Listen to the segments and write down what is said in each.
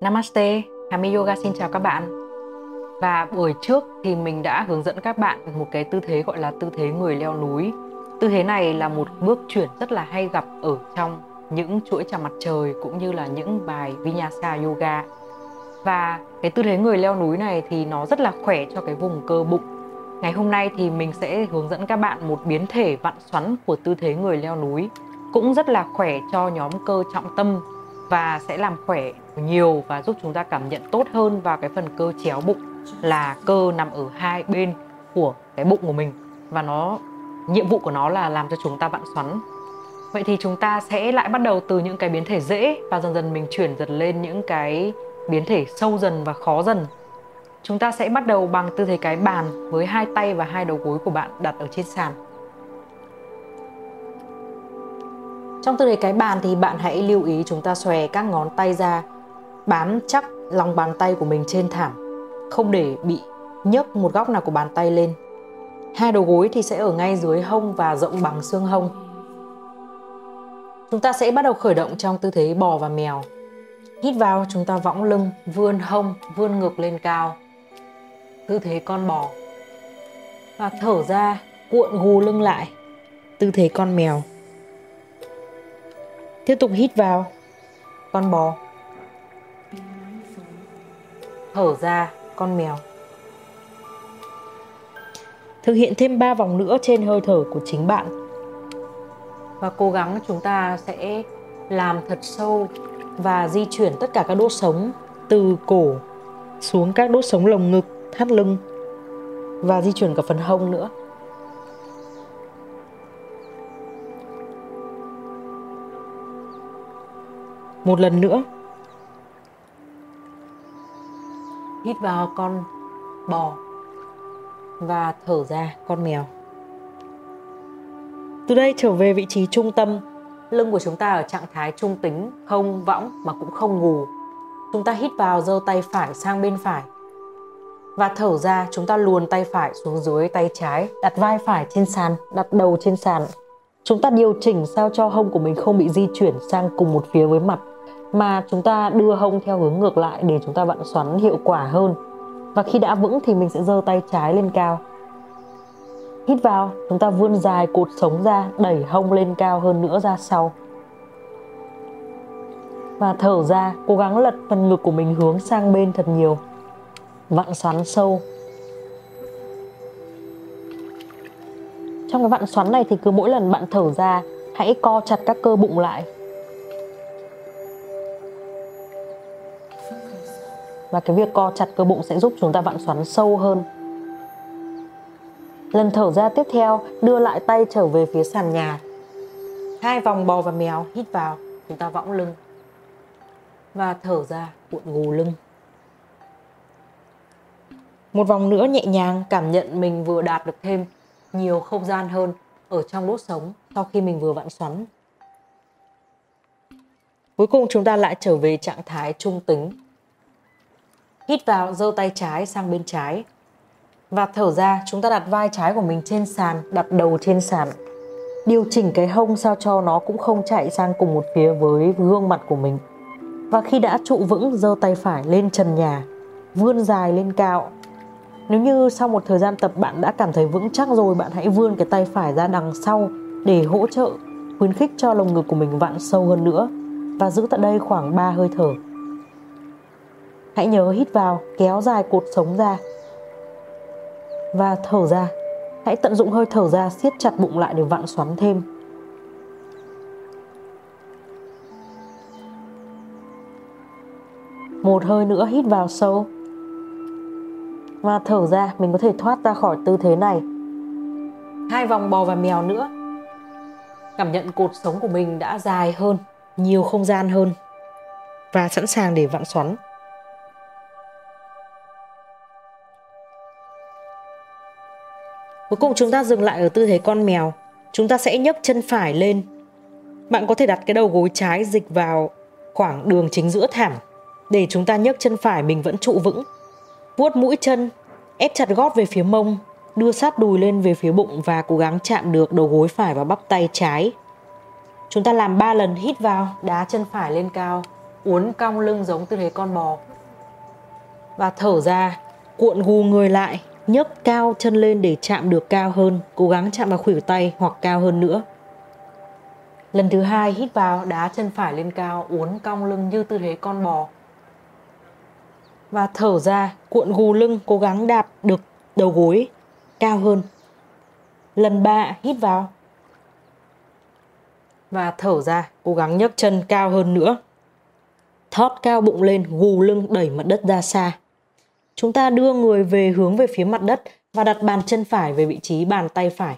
Namaste, Hami Yoga xin chào các bạn. Và buổi trước thì mình đã hướng dẫn các bạn một cái tư thế gọi là tư thế người leo núi. Tư thế này là một bước chuyển rất là hay gặp ở trong những chuỗi chào mặt trời cũng như là những bài Vinyasa Yoga. Và cái tư thế người leo núi này thì nó rất là khỏe cho cái vùng cơ bụng. Ngày hôm nay thì mình sẽ hướng dẫn các bạn một biến thể vặn xoắn của tư thế người leo núi cũng rất là khỏe cho nhóm cơ trọng tâm và sẽ làm khỏe nhiều và giúp chúng ta cảm nhận tốt hơn vào cái phần cơ chéo bụng là cơ nằm ở hai bên của cái bụng của mình. Và nó, nhiệm vụ của nó là làm cho chúng ta vặn xoắn. Vậy thì chúng ta sẽ lại bắt đầu từ những cái biến thể dễ và dần dần mình chuyển dần lên những cái biến thể sâu dần và khó dần. Chúng ta sẽ bắt đầu bằng tư thế cái bàn với hai tay và hai đầu gối của bạn đặt ở trên sàn. Trong tư thế cái bàn thì bạn hãy lưu ý chúng ta xòe các ngón tay ra bám chắc lòng bàn tay của mình trên thảm không để bị nhấc một góc nào của bàn tay lên. Hai đầu gối thì sẽ ở ngay dưới hông và rộng bằng xương hông. Chúng ta sẽ bắt đầu khởi động trong tư thế bò và mèo. Hít vào chúng ta võng lưng, vươn hông, vươn ngực lên cao. Tư thế con bò. Và thở ra, cuộn gù lưng lại. Tư thế con mèo. Tiếp tục hít vào. Con bò. Thở ra con mèo. Thực hiện thêm 3 vòng nữa trên hơi thở của chính bạn. Và cố gắng chúng ta sẽ làm thật sâu và di chuyển tất cả các đốt sống từ cổ xuống các đốt sống lồng ngực, thắt lưng. Và di chuyển cả phần hông nữa. Một lần nữa. Hít vào con bò. Và thở ra con mèo. Từ đây trở về vị trí trung tâm. Lưng của chúng ta ở trạng thái trung tính không võng mà cũng không gù chúng ta hít vào giơ tay phải sang bên phải. Và thở ra chúng ta luồn tay phải xuống dưới tay trái đặt vai phải trên sàn đặt đầu trên sàn. Chúng ta điều chỉnh sao cho hông của mình không bị di chuyển sang cùng một phía với mặt mà chúng ta đưa hông theo hướng ngược lại để chúng ta vặn xoắn hiệu quả hơn. Và khi đã vững thì mình sẽ giơ tay trái lên cao. Hít vào, chúng ta vươn dài cột sống ra, đẩy hông lên cao hơn nữa ra sau. Và thở ra, cố gắng lật phần ngực của mình hướng sang bên thật nhiều. Vặn xoắn sâu. Trong cái vặn xoắn này thì cứ mỗi lần bạn thở ra, hãy co chặt các cơ bụng lại. Và cái việc co chặt cơ bụng sẽ giúp chúng ta vặn xoắn sâu hơn. Lần thở ra tiếp theo, đưa lại tay trở về phía sàn nhà. Hai vòng bò và mèo hít vào, chúng ta võng lưng. Và thở ra, cuộn gù lưng. Một vòng nữa nhẹ nhàng, cảm nhận mình vừa đạt được thêm nhiều không gian hơn ở trong đốt sống sau khi mình vừa vặn xoắn. Cuối cùng chúng ta lại trở về trạng thái trung tính. Hít vào, giơ tay trái sang bên trái. Và thở ra, chúng ta đặt vai trái của mình trên sàn, đặt đầu trên sàn. Điều chỉnh cái hông sao cho nó cũng không chạy sang cùng một phía với gương mặt của mình. Và khi đã trụ vững, giơ tay phải lên trần nhà, vươn dài lên cao. Nếu như sau một thời gian tập bạn đã cảm thấy vững chắc rồi, bạn hãy vươn cái tay phải ra đằng sau để hỗ trợ, khuyến khích cho lồng ngực của mình vặn sâu hơn nữa và giữ tại đây khoảng 3 hơi thở. Hãy nhớ hít vào, kéo dài cột sống ra và thở ra. Hãy tận dụng hơi thở ra, siết chặt bụng lại để vặn xoắn thêm. Một hơi nữa hít vào sâu và thở ra, mình có thể thoát ra khỏi tư thế này. Hai vòng bò và mèo nữa. Cảm nhận cột sống của mình đã dài hơn, nhiều không gian hơn và sẵn sàng để vặn xoắn. Cuối cùng chúng ta dừng lại ở tư thế con mèo. Chúng ta sẽ nhấc chân phải lên. Bạn có thể đặt cái đầu gối trái dịch vào khoảng đường chính giữa thảm để chúng ta nhấc chân phải mình vẫn trụ vững. Vuốt mũi chân, ép chặt gót về phía mông, đưa sát đùi lên về phía bụng và cố gắng chạm được đầu gối phải vào bắp tay trái. Chúng ta làm 3 lần hít vào, đá chân phải lên cao, uốn cong lưng giống tư thế con bò. Và thở ra, cuộn gù người lại, nhấc cao chân lên để chạm được cao hơn, cố gắng chạm vào khuỷu tay hoặc cao hơn nữa. Lần thứ hai hít vào, đá chân phải lên cao, uốn cong lưng như tư thế con bò. Và thở ra, cuộn gù lưng, cố gắng đạp được đầu gối cao hơn. Lần ba hít vào. Và thở ra, cố gắng nhấc chân cao hơn nữa. Thót cao bụng lên, gù lưng đẩy mặt đất ra xa. Chúng ta đưa người về hướng về phía mặt đất và đặt bàn chân phải về vị trí bàn tay phải.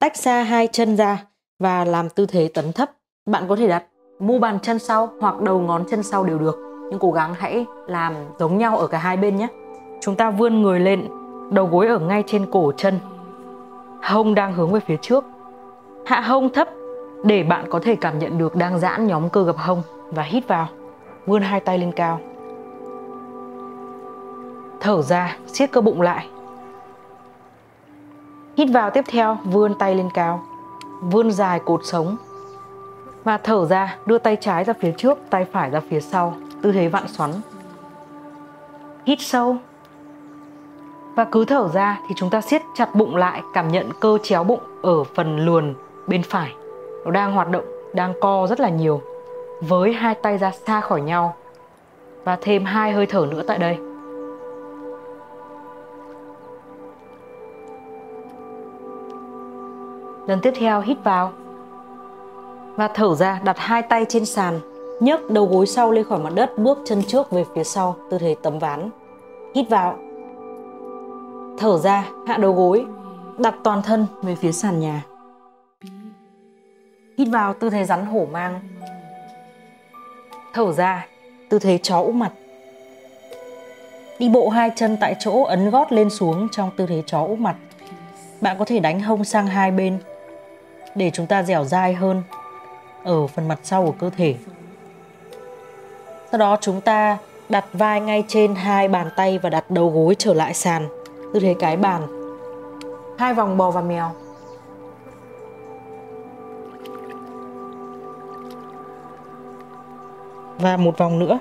Tách xa hai chân ra và làm tư thế tấn thấp. Bạn có thể đặt mu bàn chân sau hoặc đầu ngón chân sau đều được. Nhưng cố gắng hãy làm giống nhau ở cả hai bên nhé. Chúng ta vươn người lên, đầu gối ở ngay trên cổ chân. Hông đang hướng về phía trước. Hạ hông thấp để bạn có thể cảm nhận được đang giãn nhóm cơ gập hông và hít vào. Vươn hai tay lên cao. Thở ra, siết cơ bụng lại. Hít vào tiếp theo, vươn tay lên cao. Vươn dài cột sống. Và thở ra, đưa tay trái ra phía trước, tay phải ra phía sau, tư thế vặn xoắn. Hít sâu. Và cứ thở ra thì chúng ta siết chặt bụng lại, cảm nhận cơ chéo bụng ở phần luồn bên phải. Nó đang hoạt động, đang co rất là nhiều. Với hai tay ra xa khỏi nhau. Và thêm hai hơi thở nữa tại đây. Lần tiếp theo hít vào. Và thở ra, đặt hai tay trên sàn, nhấc đầu gối sau lên khỏi mặt đất, bước chân trước về phía sau, tư thế tấm ván. Hít vào. Thở ra, hạ đầu gối, đặt toàn thân về phía sàn nhà. Hít vào, tư thế rắn hổ mang. Thở ra, tư thế chó úp mặt. Đi bộ hai chân tại chỗ, ấn gót lên xuống trong tư thế chó úp mặt. Bạn có thể đánh hông sang hai bên để chúng ta dẻo dai hơn ở phần mặt sau của cơ thể. Sau đó chúng ta đặt vai ngay trên hai bàn tay và đặt đầu gối trở lại sàn, tư thế cái bàn. Hai vòng bò và mèo. Và một vòng nữa.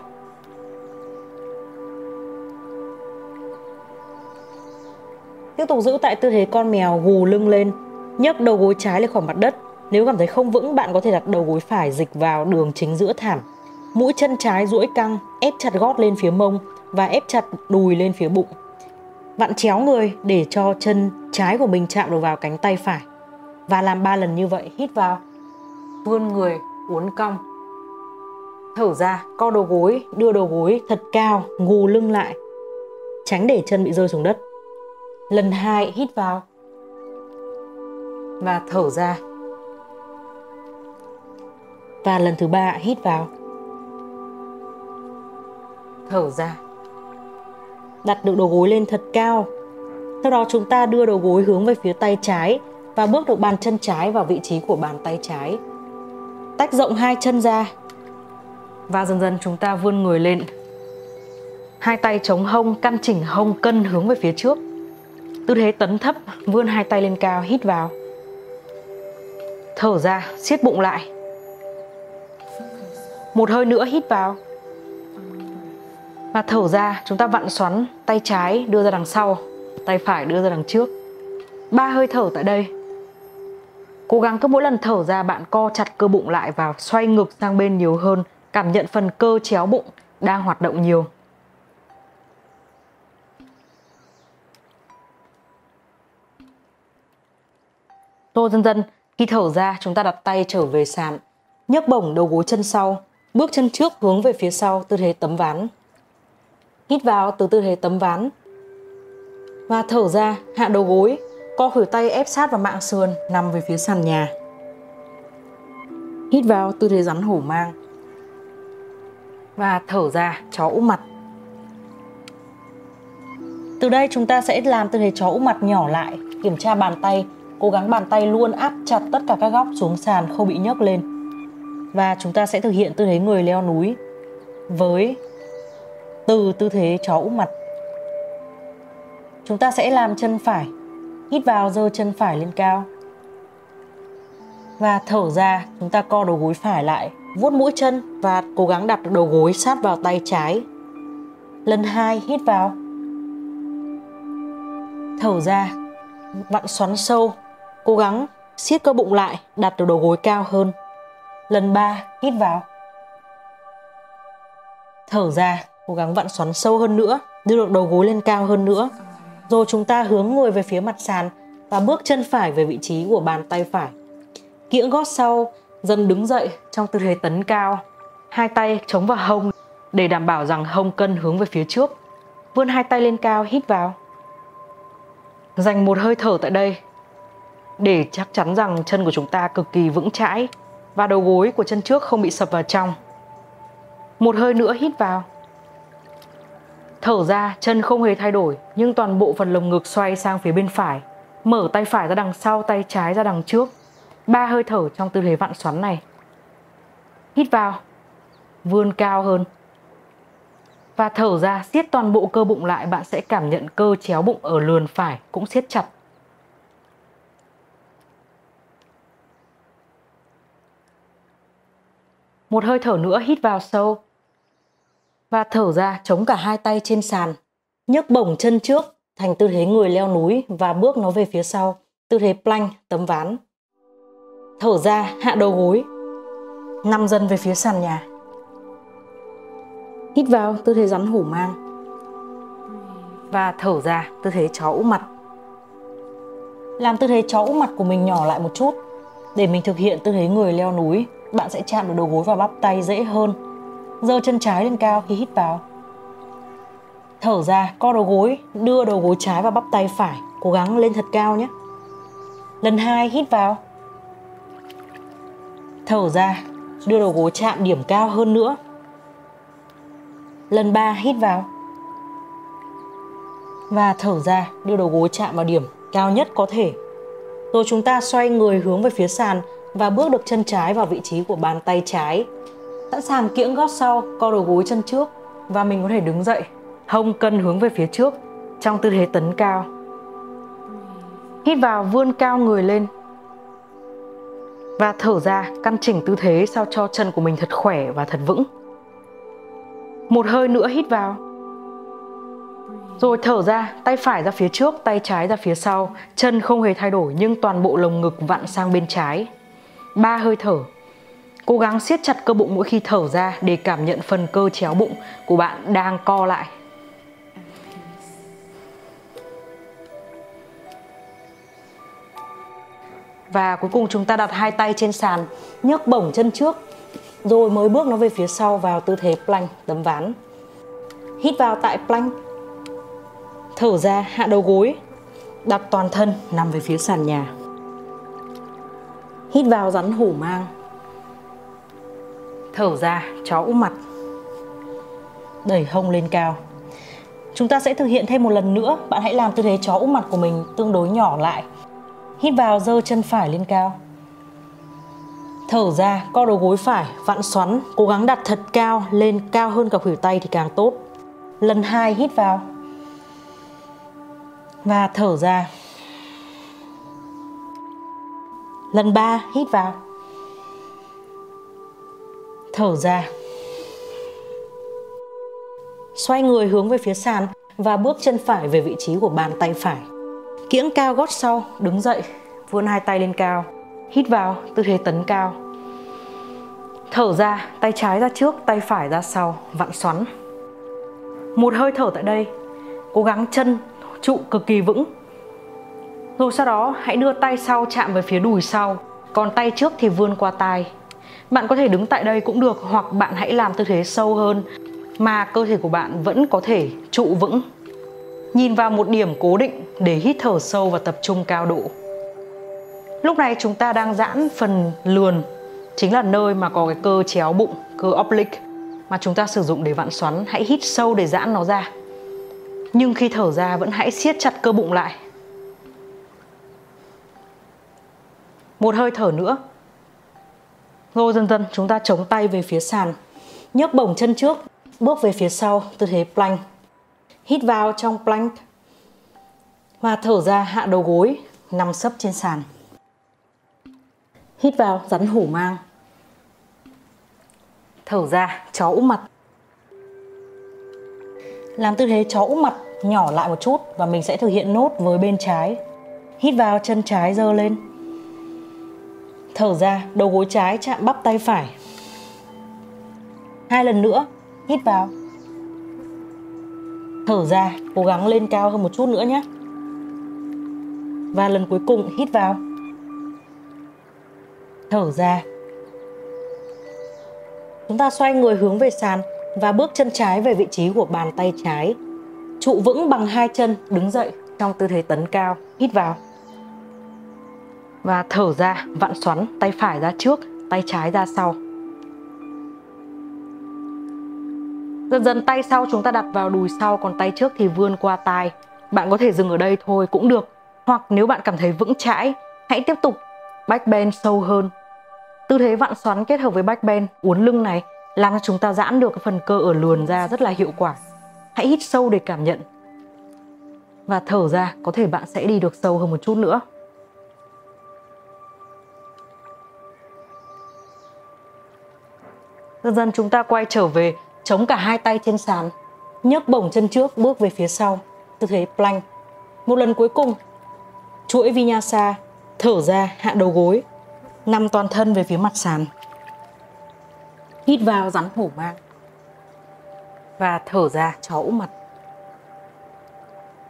Tiếp tục giữ tại tư thế con mèo gù lưng lên nhấc đầu gối trái lên khỏi mặt đất. Nếu cảm thấy không vững, bạn có thể đặt đầu gối phải dịch vào đường chính giữa thảm. Mũi chân trái duỗi căng, ép chặt gót lên phía mông và ép chặt đùi lên phía bụng. Vặn chéo người để cho chân trái của mình chạm được vào cánh tay phải. Và làm ba lần như vậy, hít vào. Vươn người, uốn cong. Thở ra, co đầu gối, đưa đầu gối thật cao, ngù lưng lại. Tránh để chân bị rơi xuống đất. Lần hai hít vào và thở ra. Và lần thứ ba hít vào. Thở ra. Đặt được đầu gối lên thật cao. Sau đó chúng ta đưa đầu gối hướng về phía tay trái và bước được bàn chân trái vào vị trí của bàn tay trái. Tách rộng hai chân ra. Và dần dần chúng ta vươn người lên. Hai tay chống hông, căn chỉnh hông cân hướng về phía trước. Tư thế tấn thấp, vươn hai tay lên cao, hít vào. Thở ra, siết bụng lại. Một hơi nữa hít vào. Và thở ra, chúng ta vặn xoắn tay trái đưa ra đằng sau, tay phải đưa ra đằng trước. Ba hơi thở tại đây. Cố gắng cứ mỗi lần thở ra bạn co chặt cơ bụng lại và xoay ngực sang bên nhiều hơn, cảm nhận phần cơ chéo bụng đang hoạt động nhiều. Tôi dần dần khi thở ra, chúng ta đặt tay trở về sàn, nhấc bổng đầu gối chân sau, bước chân trước hướng về phía sau, tư thế tấm ván. Hít vào từ tư thế tấm ván. Và thở ra, hạ đầu gối, co khuỷu tay ép sát vào mạng sườn, nằm về phía sàn nhà. Hít vào tư thế rắn hổ mang. Và thở ra, chó úp mặt. Từ đây chúng ta sẽ làm tư thế chó úp mặt nhỏ lại, kiểm tra bàn tay Cố gắng bàn tay luôn áp chặt tất cả các góc xuống sàn không bị nhấc lên. Và chúng ta sẽ thực hiện tư thế người leo núi với từ tư thế chó úp mặt. Chúng ta sẽ làm chân phải, hít vào giơ chân phải lên cao. Và thở ra, chúng ta co đầu gối phải lại, vuốt mũi chân và cố gắng đặt đầu gối sát vào tay trái. Lần hai hít vào. Thở ra, vặn xoắn sâu, cố gắng siết cơ bụng lại, đặt đầu gối cao hơn. Lần ba hít vào. Thở ra, cố gắng vặn xoắn sâu hơn nữa, đưa được đầu gối lên cao hơn nữa. Rồi chúng ta hướng người về phía mặt sàn và bước chân phải về vị trí của bàn tay phải. Kiễng gót sau, dần đứng dậy trong tư thế tấn cao. Hai tay chống vào hông để đảm bảo rằng hông cân hướng về phía trước. Vươn hai tay lên cao, hít vào. Dành một hơi thở tại đây để chắc chắn rằng chân của chúng ta cực kỳ vững chãi và đầu gối của chân trước không bị sập vào trong. Một hơi nữa hít vào. Thở ra, chân không hề thay đổi nhưng toàn bộ phần lồng ngực xoay sang phía bên phải. Mở tay phải ra đằng sau, tay trái ra đằng trước. Ba hơi thở trong tư thế vặn xoắn này. Hít vào. Vươn cao hơn. Và thở ra, siết toàn bộ cơ bụng lại, bạn sẽ cảm nhận cơ chéo bụng ở lườn phải cũng siết chặt. Một hơi thở nữa hít vào sâu. Và thở ra chống cả hai tay trên sàn. nhấc bổng chân trước thành tư thế người leo núi và bước nó về phía sau, tư thế plank tấm ván. Thở ra hạ đầu gối, nằm dần về phía sàn nhà. Hít vào tư thế rắn hổ mang. Và thở ra tư thế chó úp mặt. Làm tư thế chó úp mặt của mình nhỏ lại một chút để mình thực hiện tư thế người leo núi bạn sẽ chạm được đầu gối vào bắp tay dễ hơn. Giơ chân trái lên cao khi hít vào. Thở ra, co đầu gối, đưa đầu gối trái vào bắp tay phải, cố gắng lên thật cao nhé. Lần hai hít vào. Thở ra, đưa đầu gối chạm điểm cao hơn nữa. Lần ba hít vào. Và thở ra, đưa đầu gối chạm vào điểm cao nhất có thể. Rồi chúng ta xoay người hướng về phía sàn và bước được chân trái vào vị trí của bàn tay trái. Sẵn sàng kiễng gót sau, co đầu gối chân trước và mình có thể đứng dậy, hông cân hướng về phía trước trong tư thế tấn cao. Hít vào vươn cao người lên và thở ra căn chỉnh tư thế sao cho chân của mình thật khỏe và thật vững. Một hơi nữa hít vào. Rồi thở ra, tay phải ra phía trước, tay trái ra phía sau, chân không hề thay đổi nhưng toàn bộ lồng ngực vặn sang bên trái ba hơi thở. Cố gắng siết chặt cơ bụng mỗi khi thở ra để cảm nhận phần cơ chéo bụng của bạn đang co lại. Và cuối cùng chúng ta đặt hai tay trên sàn, nhấc bổng chân trước, rồi mới bước nó về phía sau vào tư thế plank tấm ván. Hít vào tại plank. Thở ra hạ đầu gối, đặt toàn thân nằm về phía sàn nhà. Hít vào rắn hổ mang. Thở ra chó úp mặt. Đẩy hông lên cao. Chúng ta sẽ thực hiện thêm một lần nữa. Bạn hãy làm tư thế chó úp mặt của mình tương đối nhỏ lại. Hít vào giơ chân phải lên cao. Thở ra co đầu gối phải vặn xoắn Cố gắng đặt thật cao lên cao hơn cả khuỷu tay thì càng tốt Lần hai hít vào Và thở ra Lần ba hít vào. Thở ra. Xoay người hướng về phía sàn và bước chân phải về vị trí của bàn tay phải. Kiễng cao gót sau, đứng dậy, vươn hai tay lên cao. Hít vào, tư thế tấn cao. Thở ra, tay trái ra trước, tay phải ra sau, vặn xoắn. Một hơi thở tại đây, cố gắng chân trụ cực kỳ vững rồi sau đó hãy đưa tay sau chạm về phía đùi sau, còn tay trước thì vươn qua tai. Bạn có thể đứng tại đây cũng được hoặc bạn hãy làm tư thế sâu hơn mà cơ thể của bạn vẫn có thể trụ vững. Nhìn vào một điểm cố định để hít thở sâu và tập trung cao độ. Lúc này chúng ta đang giãn phần lườn, chính là nơi mà có cái cơ chéo bụng, cơ oblique mà chúng ta sử dụng để vặn xoắn. Hãy hít sâu để giãn nó ra. Nhưng khi thở ra vẫn hãy siết chặt cơ bụng lại. Một hơi thở nữa. Rồi dần dần chúng ta chống tay về phía sàn. Nhấc bổng chân trước bước về phía sau tư thế plank. Hít vào trong plank. Và thở ra hạ đầu gối nằm sấp trên sàn hít vào rắn hổ mang Thở ra, chó úp mặt. Làm tư thế chó úp mặt nhỏ lại một chút và mình sẽ thực hiện nốt với bên trái. Hít vào chân trái dơ lên. Thở ra, đầu gối trái chạm bắp tay phải. Hai lần nữa, hít vào. Thở ra, cố gắng lên cao hơn một chút nữa nhé. Và lần cuối cùng hít vào. Thở ra. Chúng ta xoay người hướng về sàn và bước chân trái về vị trí của bàn tay trái. Trụ vững bằng hai chân, đứng dậy trong tư thế tấn cao, hít vào. Và thở ra, vặn xoắn, tay phải ra trước, tay trái ra sau. Dần dần tay sau chúng ta đặt vào đùi sau, còn tay trước thì vươn qua tai. Bạn có thể dừng ở đây thôi cũng được. Hoặc nếu bạn cảm thấy vững chãi, hãy tiếp tục back bend sâu hơn. Tư thế vặn xoắn kết hợp với back bend, uốn lưng này làm cho chúng ta giãn được cái phần cơ ở luồn ra rất là hiệu quả. Hãy hít sâu để cảm nhận. Và thở ra, có thể bạn sẽ đi được sâu hơn một chút nữa. Dần dần chúng ta quay trở về chống cả hai tay trên sàn, nhấc bổng chân trước bước về phía sau, tư thế plank. Một lần cuối cùng, chuỗi vinyasa, thở ra hạ đầu gối, nằm toàn thân về phía mặt sàn. Hít vào rắn hổ mang và thở ra chó úp mặt.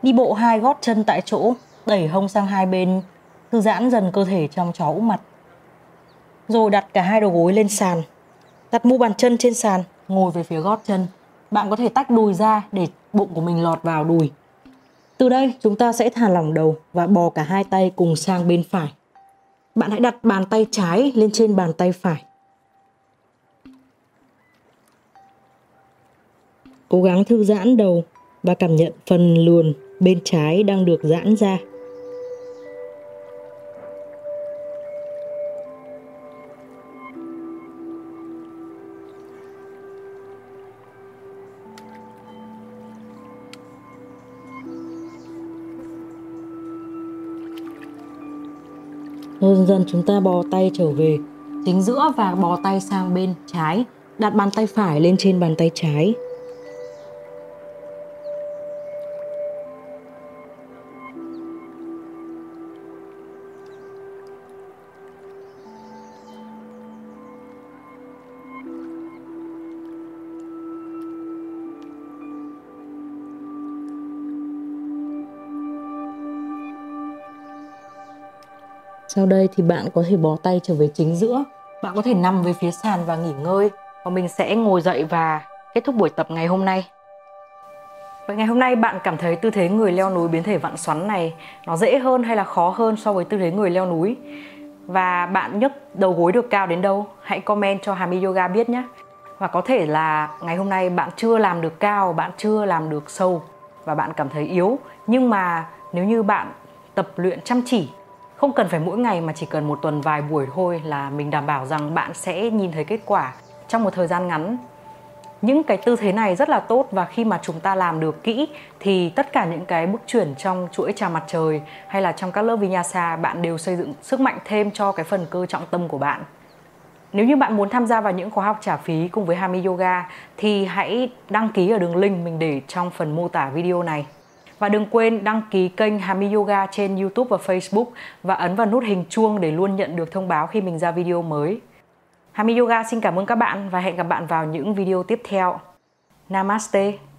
Đi bộ hai gót chân tại chỗ, đẩy hông sang hai bên, thư giãn dần cơ thể trong chó úp mặt. Rồi đặt cả hai đầu gối lên sàn, đặt mu bàn chân trên sàn, ngồi về phía gót chân. Bạn có thể tách đùi ra để bụng của mình lọt vào đùi. Từ đây chúng ta sẽ thả lỏng đầu và bò cả hai tay cùng sang bên phải. Bạn hãy đặt bàn tay trái lên trên bàn tay phải. Cố gắng thư giãn đầu và cảm nhận phần luồn bên trái đang được giãn ra. Dần dần chúng ta bò tay trở về chính giữa và bò tay sang bên trái. Đặt bàn tay phải lên trên bàn tay trái. Sau đây thì bạn có thể bó tay trở về chính giữa. Bạn có thể nằm về phía sàn và nghỉ ngơi. Và mình sẽ ngồi dậy và kết thúc buổi tập ngày hôm nay. Vậy ngày hôm nay bạn cảm thấy tư thế người leo núi biến thể vặn xoắn này nó dễ hơn hay là khó hơn so với tư thế người leo núi? Và bạn nhấc đầu gối được cao đến đâu? Hãy comment cho Hami Yoga biết nhé. Và có thể là ngày hôm nay bạn chưa làm được cao, bạn chưa làm được sâu và bạn cảm thấy yếu. Nhưng mà nếu như bạn tập luyện chăm chỉ không cần phải mỗi ngày mà chỉ cần một tuần vài buổi thôi là mình đảm bảo rằng bạn sẽ nhìn thấy kết quả trong một thời gian ngắn những cái tư thế này rất là tốt và khi mà chúng ta làm được kỹ thì tất cả những cái bước chuyển trong chuỗi trà mặt trời hay là trong các lớp vinyasa, bạn đều xây dựng sức mạnh thêm cho cái phần cơ trọng tâm của bạn nếu như bạn muốn tham gia vào những khóa học trả phí cùng với Hami Yoga thì hãy đăng ký ở đường link mình để trong phần mô tả video này. Và đừng quên đăng ký kênh Hami Yoga trên YouTube và Facebook và ấn vào nút hình chuông để luôn nhận được thông báo khi mình ra video mới. Hami Yoga xin cảm ơn các bạn và hẹn gặp bạn vào những video tiếp theo. Namaste.